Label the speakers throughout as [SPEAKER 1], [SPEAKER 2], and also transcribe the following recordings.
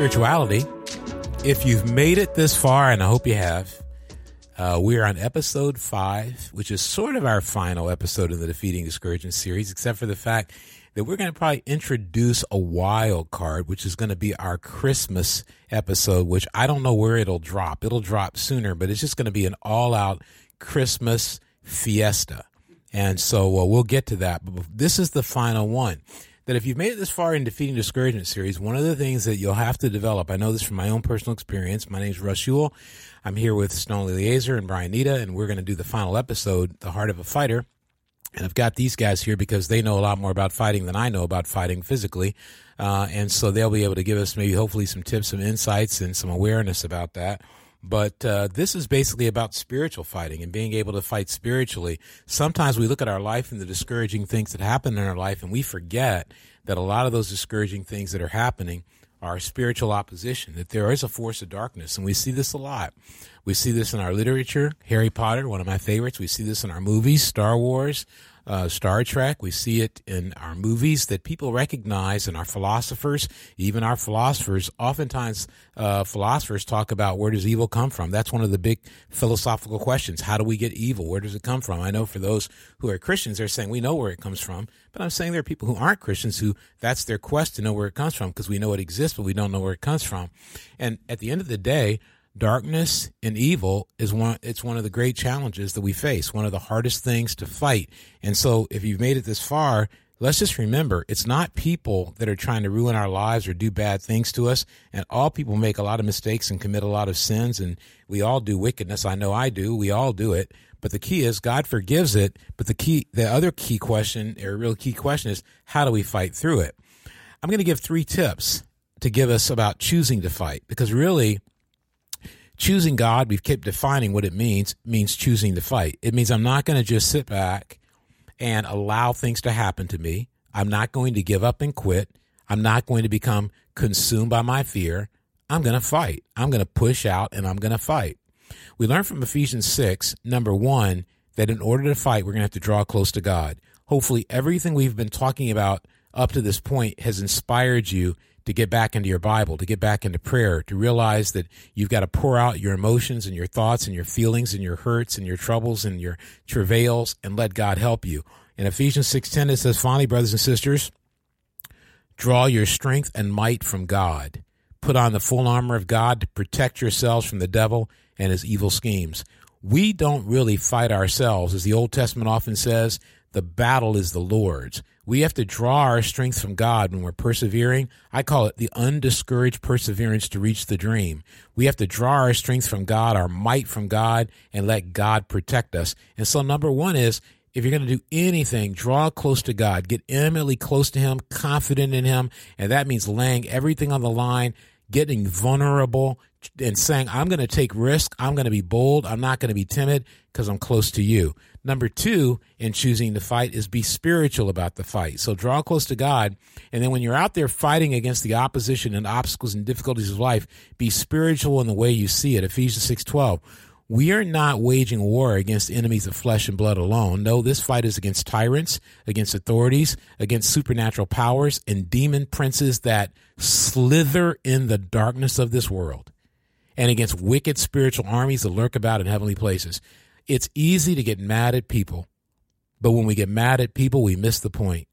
[SPEAKER 1] Spirituality. If you've made it this far, and I hope you have, uh, we're on episode five, which is sort of our final episode in the Defeating Discouragement series, except for the fact that we're going to probably introduce a wild card, which is going to be our Christmas episode, which I don't know where it'll drop. It'll drop sooner, but it's just going to be an all out Christmas fiesta. And so uh, we'll get to that. But this is the final one that if you've made it this far in Defeating Discouragement series, one of the things that you'll have to develop, I know this from my own personal experience. My name is Russ Ewell. I'm here with Stone Eliezer and Brian Nita, and we're going to do the final episode, The Heart of a Fighter. And I've got these guys here because they know a lot more about fighting than I know about fighting physically. Uh, and so they'll be able to give us maybe hopefully some tips, some insights, and some awareness about that. But uh, this is basically about spiritual fighting and being able to fight spiritually. Sometimes we look at our life and the discouraging things that happen in our life, and we forget that a lot of those discouraging things that are happening are spiritual opposition, that there is a force of darkness. And we see this a lot. We see this in our literature, Harry Potter, one of my favorites. We see this in our movies, Star Wars uh, Star Trek. We see it in our movies that people recognize, and our philosophers, even our philosophers. Oftentimes, uh, philosophers talk about where does evil come from. That's one of the big philosophical questions. How do we get evil? Where does it come from? I know for those who are Christians, they're saying we know where it comes from, but I'm saying there are people who aren't Christians who that's their quest to know where it comes from because we know it exists, but we don't know where it comes from. And at the end of the day, darkness and evil is one it's one of the great challenges that we face one of the hardest things to fight. And so if you've made it this far let's just remember it's not people that are trying to ruin our lives or do bad things to us. And all people make a lot of mistakes and commit a lot of sins and we all do wickedness. I know i do. We all do it. But the key is god forgives it. But the key the other key question or real key question is how do we fight through it? I'm going to give three tips to give us about choosing to fight. Because really choosing God, we've kept defining what it means, means choosing to fight. It means I'm not going to just sit back and allow things to happen to me. I'm not going to give up and quit. I'm not going to become consumed by my fear. I'm going to fight. I'm going to push out and I'm going to fight. We learn from Ephesians 6, number one, that in order to fight, we're going to have to draw close to God. Hopefully, everything we've been talking about up to this point has inspired you to get back into your Bible, to get back into prayer, to realize that you've got to pour out your emotions and your thoughts and your feelings and your hurts and your troubles and your travails and let God help you. In Ephesians 6:10 it says, "Finally, brothers and sisters, draw your strength and might from God. Put on the full armor of God to protect yourselves from the devil and his evil schemes." We don't really fight ourselves, as the Old Testament often says, the battle is the Lord's. We have to draw our strength from God when we're persevering. I call it the undiscouraged perseverance to reach the dream. We have to draw our strength from God, our might from God, and let God protect us. And so, number one is if you're going to do anything, draw close to God, get intimately close to Him, confident in Him. And that means laying everything on the line, getting vulnerable, and saying, I'm going to take risk. I'm going to be bold. I'm not going to be timid because I'm close to you. Number two, in choosing to fight, is be spiritual about the fight. So draw close to God. And then when you're out there fighting against the opposition and obstacles and difficulties of life, be spiritual in the way you see it. Ephesians 6 12. We are not waging war against enemies of flesh and blood alone. No, this fight is against tyrants, against authorities, against supernatural powers, and demon princes that slither in the darkness of this world, and against wicked spiritual armies that lurk about in heavenly places. It's easy to get mad at people, but when we get mad at people, we miss the point.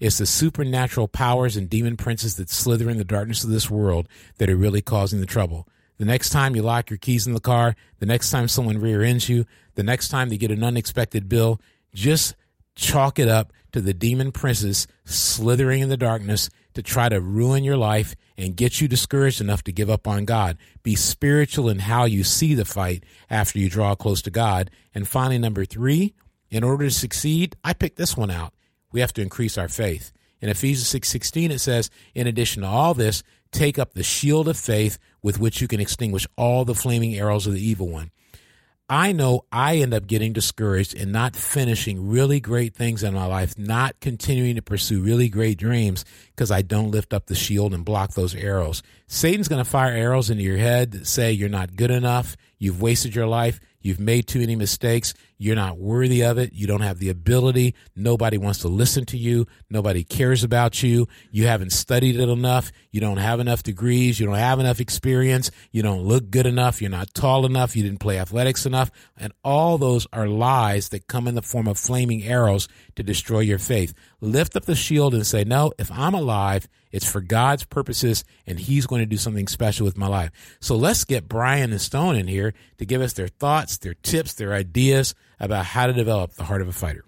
[SPEAKER 1] It's the supernatural powers and demon princes that slither in the darkness of this world that are really causing the trouble. The next time you lock your keys in the car, the next time someone rear ends you, the next time they get an unexpected bill, just chalk it up to the demon princes slithering in the darkness to try to ruin your life and get you discouraged enough to give up on God. Be spiritual in how you see the fight after you draw close to God. And finally, number three, in order to succeed, I picked this one out. We have to increase our faith. In Ephesians 6:16 it says, "In addition to all this, take up the shield of faith with which you can extinguish all the flaming arrows of the evil one." I know I end up getting discouraged and not finishing really great things in my life, not continuing to pursue really great dreams because I don't lift up the shield and block those arrows. Satan's going to fire arrows into your head that say you're not good enough, you've wasted your life, you've made too many mistakes, You're not worthy of it. You don't have the ability. Nobody wants to listen to you. Nobody cares about you. You haven't studied it enough. You don't have enough degrees. You don't have enough experience. You don't look good enough. You're not tall enough. You didn't play athletics enough. And all those are lies that come in the form of flaming arrows to destroy your faith. Lift up the shield and say, no, if I'm alive, it's for God's purposes and he's going to do something special with my life. So let's get Brian and Stone in here to give us their thoughts, their tips, their ideas about how to develop the heart of a fighter.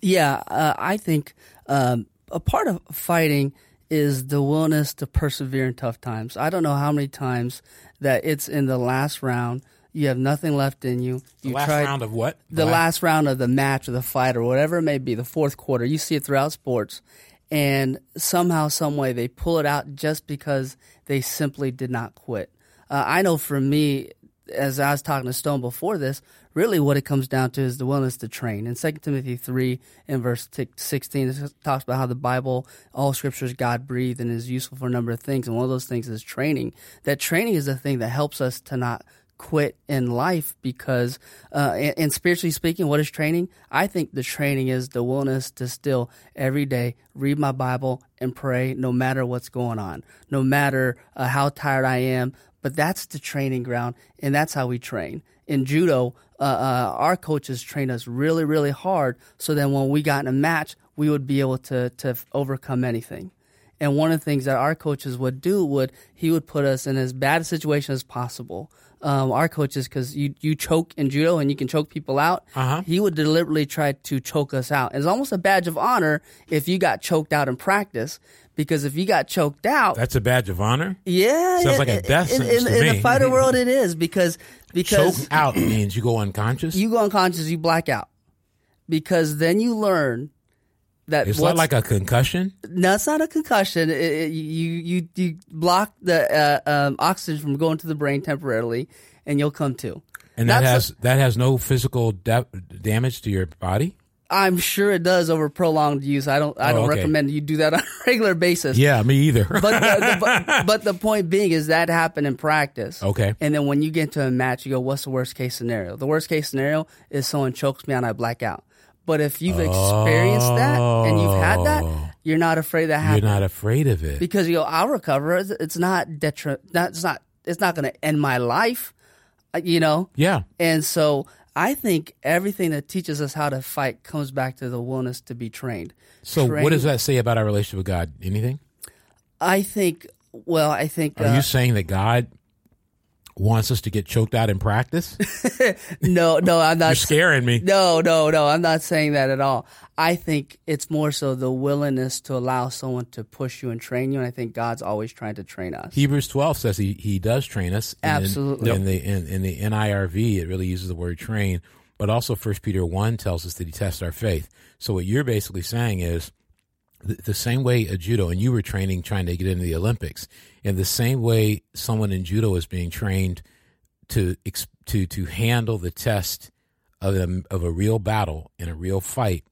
[SPEAKER 2] Yeah, uh, I think um, a part of fighting is the willingness to persevere in tough times. I don't know how many times that it's in the last round. You have nothing left in you.
[SPEAKER 1] The
[SPEAKER 2] you
[SPEAKER 1] last
[SPEAKER 2] tried-
[SPEAKER 1] round of what?
[SPEAKER 2] the last round of the match or the fight or whatever it may be, the fourth quarter. You see it throughout sports, and somehow, some way, they pull it out just because they simply did not quit. Uh, I know for me, as I was talking to Stone before this, really what it comes down to is the willingness to train. In 2 Timothy 3 and verse 16, it talks about how the Bible, all scriptures God breathed and is useful for a number of things. And one of those things is training. That training is the thing that helps us to not quit in life because, uh, and, and spiritually speaking, what is training? I think the training is the willingness to still every day read my Bible and pray no matter what's going on, no matter uh, how tired I am. But that's the training ground, and that's how we train. In judo, uh, uh, our coaches train us really, really hard so that when we got in a match, we would be able to, to overcome anything. And one of the things that our coaches would do would he would put us in as bad a situation as possible. Um, our coaches, because you you choke in judo and you can choke people out,
[SPEAKER 1] Uh-huh.
[SPEAKER 2] he would deliberately try to choke us out. It's almost a badge of honor if you got choked out in practice, because if you got choked out,
[SPEAKER 1] That's a badge of honor.
[SPEAKER 2] yeah,
[SPEAKER 1] Sounds like a death
[SPEAKER 2] in,
[SPEAKER 1] sentence
[SPEAKER 2] in, in the fighter world. It is because because Choke
[SPEAKER 1] out means you go unconscious.
[SPEAKER 2] you go unconscious, you black out, because then you learn that
[SPEAKER 1] it's not like a concussion.
[SPEAKER 2] No, it's not a concussion. It, it- you you you block the uh, um, oxygen from going to the brain temporarily, and you'll come to.
[SPEAKER 1] And that
[SPEAKER 2] That's
[SPEAKER 1] has that has no physical da- damage to your body.
[SPEAKER 2] I'm sure it does over prolonged use. I don't. I
[SPEAKER 1] Oh,
[SPEAKER 2] don't
[SPEAKER 1] okay.
[SPEAKER 2] recommend you do that on a regular basis.
[SPEAKER 1] Yeah, me either.
[SPEAKER 2] But the, the, but, but the point being is that happened in practice.
[SPEAKER 1] Okay.
[SPEAKER 2] And then when you get into a match, you go, "What's the worst case scenario?" The worst case scenario is someone chokes me and I black out. But if you've experienced that and you've had that, you're not afraid that
[SPEAKER 1] happen.
[SPEAKER 2] You're
[SPEAKER 1] not afraid of it.
[SPEAKER 2] because you go, I'll recover. It's- not detri- not It's not. It's not going to end my life. uh, You know.
[SPEAKER 1] yeah.
[SPEAKER 2] And so I think everything that teaches us how to fight comes back to the willingness to be trained.
[SPEAKER 1] So
[SPEAKER 2] Train-
[SPEAKER 1] what does that say about our relationship with God? Anything?
[SPEAKER 2] I think. Well, I think.
[SPEAKER 1] Are
[SPEAKER 2] uh,
[SPEAKER 1] you saying that God wants us to get choked out in practice?
[SPEAKER 2] no, no, I'm not.
[SPEAKER 1] You're scaring me.
[SPEAKER 2] No, no, no. I'm not saying that at all. I think it's more so the willingness to allow someone to push you and train you. And I think God's always trying to train us.
[SPEAKER 1] Hebrews 12 says he, he does train us. And in-
[SPEAKER 2] Absolutely.
[SPEAKER 1] In, the in, in the NIRV, it really uses the word train, but also 1 Peter 1 tells us that he tests our faith. So what you're basically saying is the, the same way a judo, and you were training trying to get into the Olympics, in the same way someone in judo is being trained to to to handle the test of a, of a real battle in a real fight,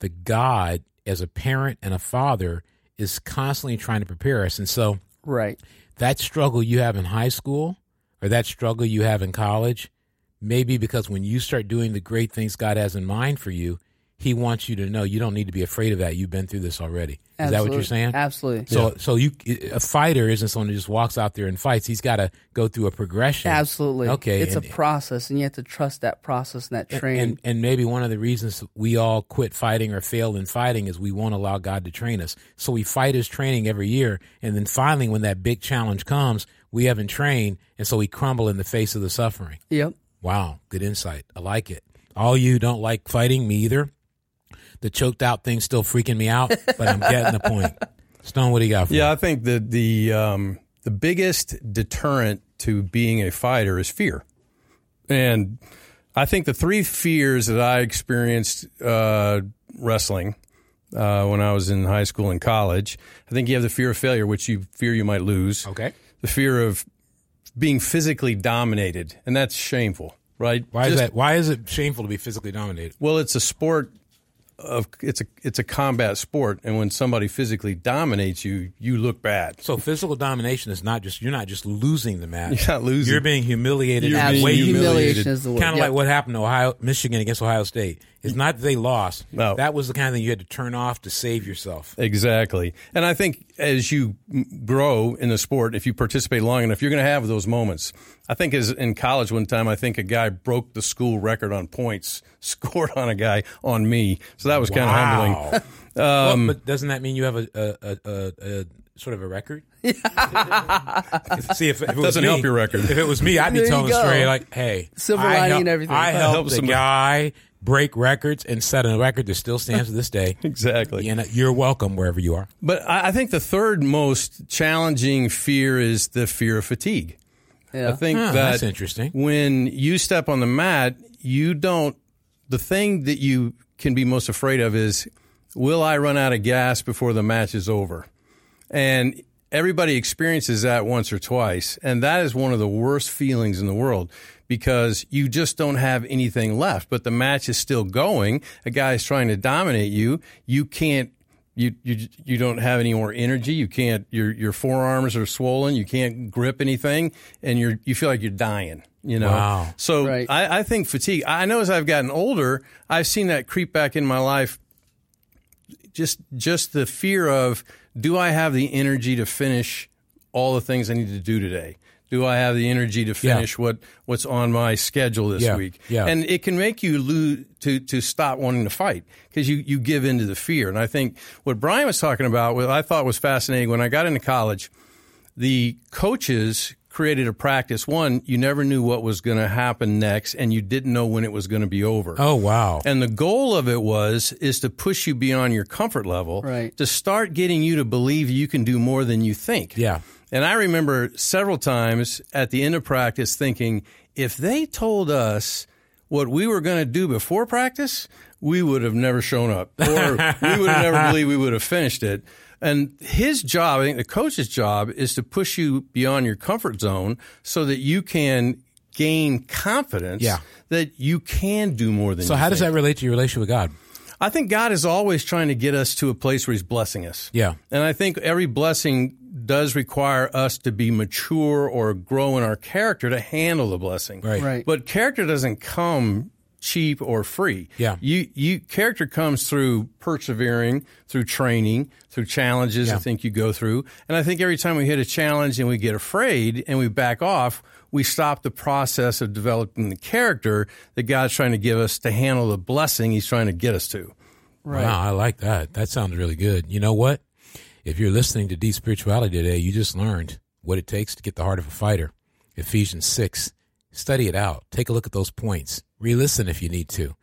[SPEAKER 1] the God as a parent and a father is constantly trying to prepare us, and so
[SPEAKER 2] Right.
[SPEAKER 1] that struggle you have in high school or that struggle you have in college maybe because when you start doing the great things God has in mind for you, He wants you to know you don't need to be afraid of that. You've been through this already. Is that what you're saying?
[SPEAKER 2] Absolutely.
[SPEAKER 1] So, so you a fighter isn't someone who just walks out there and fights. He's got to go through a progression.
[SPEAKER 2] Absolutely.
[SPEAKER 1] Okay,
[SPEAKER 2] It's
[SPEAKER 1] and-
[SPEAKER 2] a process, and you have to trust that process and that training.
[SPEAKER 1] And, and maybe one of the reasons we all quit fighting or fail in fighting is we won't allow God to train us. So we fight his training every year. And then finally, when that big challenge comes, we haven't trained. And so we crumble in the face of the suffering.
[SPEAKER 2] yep.
[SPEAKER 1] Wow. Good insight. I like it. All you don't like fighting, me either. The choked out thing's still freaking me out, but I'm getting the point. Stone, what do you got for
[SPEAKER 3] Yeah? I think that the um, the biggest deterrent to being a fighter is fear, and I think the three fears that I experienced uh, wrestling uh, when I was in high school and college. I think you have the fear of failure, which you fear you might lose.
[SPEAKER 1] Okay.
[SPEAKER 3] The fear of being physically dominated, and that's shameful, right?
[SPEAKER 1] Why is that? Why is it shameful to be physically dominated?
[SPEAKER 3] Well, it's a sport of it's a it's a combat sport, and when somebody physically dominates you, you look bad.
[SPEAKER 1] So physical domination is not just you're not just losing the match.
[SPEAKER 3] You're not losing.
[SPEAKER 1] You're being humiliated.
[SPEAKER 3] You're being
[SPEAKER 1] way
[SPEAKER 3] humiliated.
[SPEAKER 2] Humiliation is the word.
[SPEAKER 1] Kind of
[SPEAKER 2] Yep.
[SPEAKER 1] like what happened to Ohio, Michigan against Ohio State. It's not that they lost.
[SPEAKER 3] No.
[SPEAKER 1] That was the kind of thing you had to turn off to save yourself.
[SPEAKER 3] Exactly. And I think as you grow in the sport, if you participate long enough, you're going to have those moments. I think as in college one time, I think a guy broke the school record on points, scored on a guy on me. So that was kind of humbling.
[SPEAKER 1] Wow. Well, um, but doesn't that mean you have a, a, a, a, a sort of a record? See, if, if it was
[SPEAKER 3] Doesn't
[SPEAKER 1] me,
[SPEAKER 3] help your record.
[SPEAKER 1] If it was me, I'd be
[SPEAKER 2] There
[SPEAKER 1] telling
[SPEAKER 2] go.
[SPEAKER 1] straight like, "Hey,
[SPEAKER 2] Silver
[SPEAKER 1] I
[SPEAKER 2] lining
[SPEAKER 1] help-
[SPEAKER 2] and everything.
[SPEAKER 1] I
[SPEAKER 2] That
[SPEAKER 1] helped
[SPEAKER 3] helps
[SPEAKER 1] the
[SPEAKER 3] somebody.
[SPEAKER 1] guy break records and set a record that still stands to this day.
[SPEAKER 3] Exactly.
[SPEAKER 1] And you're welcome wherever you are.
[SPEAKER 3] But I I think the third most challenging fear is the fear of fatigue.
[SPEAKER 2] Yeah.
[SPEAKER 3] I think
[SPEAKER 1] Huh,
[SPEAKER 3] that
[SPEAKER 1] that's interesting.
[SPEAKER 3] when you step on the mat, you don't. The thing that you can be most afraid of is, will I run out of gas before the match is over? And everybody experiences that once or twice, and that is one of the worst feelings in the world because you just don't have anything left. But the match is still going. A guy's trying to dominate you. You can't you you you don't have any more energy. You can't. Your your forearms are swollen. You can't grip anything, and you're you feel like you're dying. You know.
[SPEAKER 1] Wow.
[SPEAKER 3] So
[SPEAKER 2] Right.
[SPEAKER 3] I, I think fatigue. I know as I've gotten older, I've seen that creep back in my life. Just just the fear of do I have the energy to finish all the things I need to do today? Do I have the energy to finish what, what's on my schedule this
[SPEAKER 1] Yeah.
[SPEAKER 3] week?
[SPEAKER 1] Yeah.
[SPEAKER 3] And it can make you lose to to stop wanting to fight because you you give into the fear. And I think what Brian was talking about, what I thought was fascinating when I got into college, the coaches created a practice. One, you never knew what was going to happen next, and you didn't know when it was going to be over.
[SPEAKER 1] Oh wow.
[SPEAKER 3] And the goal of it was is to push you beyond your comfort level,
[SPEAKER 2] Right.
[SPEAKER 3] to start getting you to believe you can do more than you think.
[SPEAKER 1] Yeah.
[SPEAKER 3] And I remember several times at the end of practice thinking, if they told us what we were going to do before practice, we would have never shown up, or we would have never believed we would have finished it. And his job, I think the coach's job, is to push you beyond your comfort zone so that you can gain confidence
[SPEAKER 1] Yeah.
[SPEAKER 3] that you can do more than
[SPEAKER 1] So how does that relate to your relationship with God?
[SPEAKER 3] I think God is always trying to get us to a place where He's blessing us.
[SPEAKER 1] Yeah.
[SPEAKER 3] And I think every blessing does require us to be mature or grow in our character to handle the blessing.
[SPEAKER 1] Right.
[SPEAKER 2] Right.
[SPEAKER 3] But character doesn't come cheap or free.
[SPEAKER 1] Yeah.
[SPEAKER 3] You you character comes through persevering, through training, through challenges
[SPEAKER 1] Yeah.
[SPEAKER 3] I think you go through. And I think every time we hit a challenge and we get afraid and we back off, we stop the process of developing the character that God's trying to give us to handle the blessing he's trying to get us to.
[SPEAKER 2] Right.
[SPEAKER 1] Wow, I like that. That sounds really good. You know what? If you're listening to Deep Spirituality today, you just learned what it takes to get the heart of a fighter. Ephesians 6. Study it out. Take a look at those points. Re listen if you need to.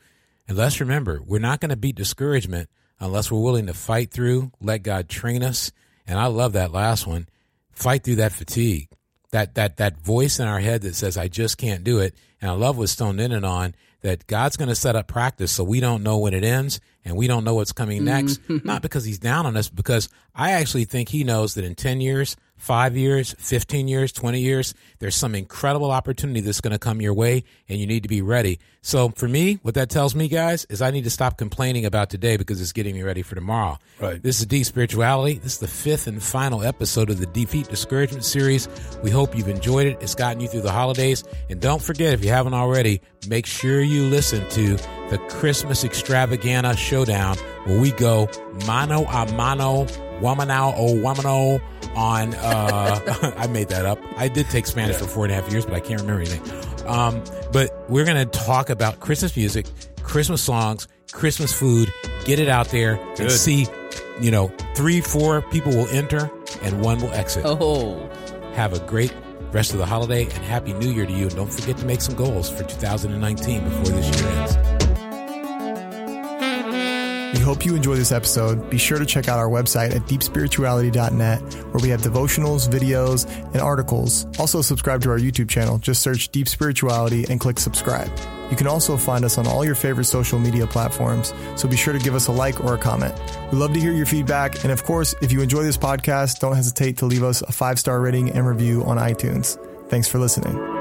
[SPEAKER 1] And let's remember, we're not going to beat discouragement unless we're willing to fight through, let God train us. And I love that last one. Fight through that fatigue. That that that voice in our head that says, I just can't do it. And I love what Stone ended on that God's going to set up practice so we don't know when it ends and we don't know what's coming next. Mm-hmm. Not because he's down on us, because I actually think he knows that in 10 years, five years, 15 years, 20 years, there's some incredible opportunity that's going to come your way and you need to be ready. So for me, what that tells me, guys, is I need to stop complaining about today because it's getting me ready for tomorrow.
[SPEAKER 3] Right.
[SPEAKER 1] This is Deep Spirituality. This is the fifth and final episode of the Defeat Discouragement series. We hope you've enjoyed it. It's gotten you through the holidays. And don't forget, if you haven't already, make sure you listen to the Christmas Extravaganza Showdown where we go mano a mano, womanao o womano on, uh, I made that up. I did take Spanish for four and a half years, but I can't remember anything. Um, but we're going to talk about Christmas music, Christmas songs, Christmas food, get it out there and see, you know, three, four people will enter and one will exit.
[SPEAKER 2] Oh,
[SPEAKER 1] Have a great rest of the holiday and happy new year to you. And don't forget to make some goals for 2019 before this year ends.
[SPEAKER 4] We hope you enjoy this episode. Be sure to check out our website at deepspirituality.net where we have devotionals, videos, and articles. Also subscribe to our YouTube channel. Just search Deep Spirituality and click subscribe. You can also find us on all your favorite social media platforms, so be sure to give us a like or a comment. We love to hear your feedback, and of course, if you enjoy this podcast, don't hesitate to leave us a five-star rating and review on iTunes. Thanks for listening.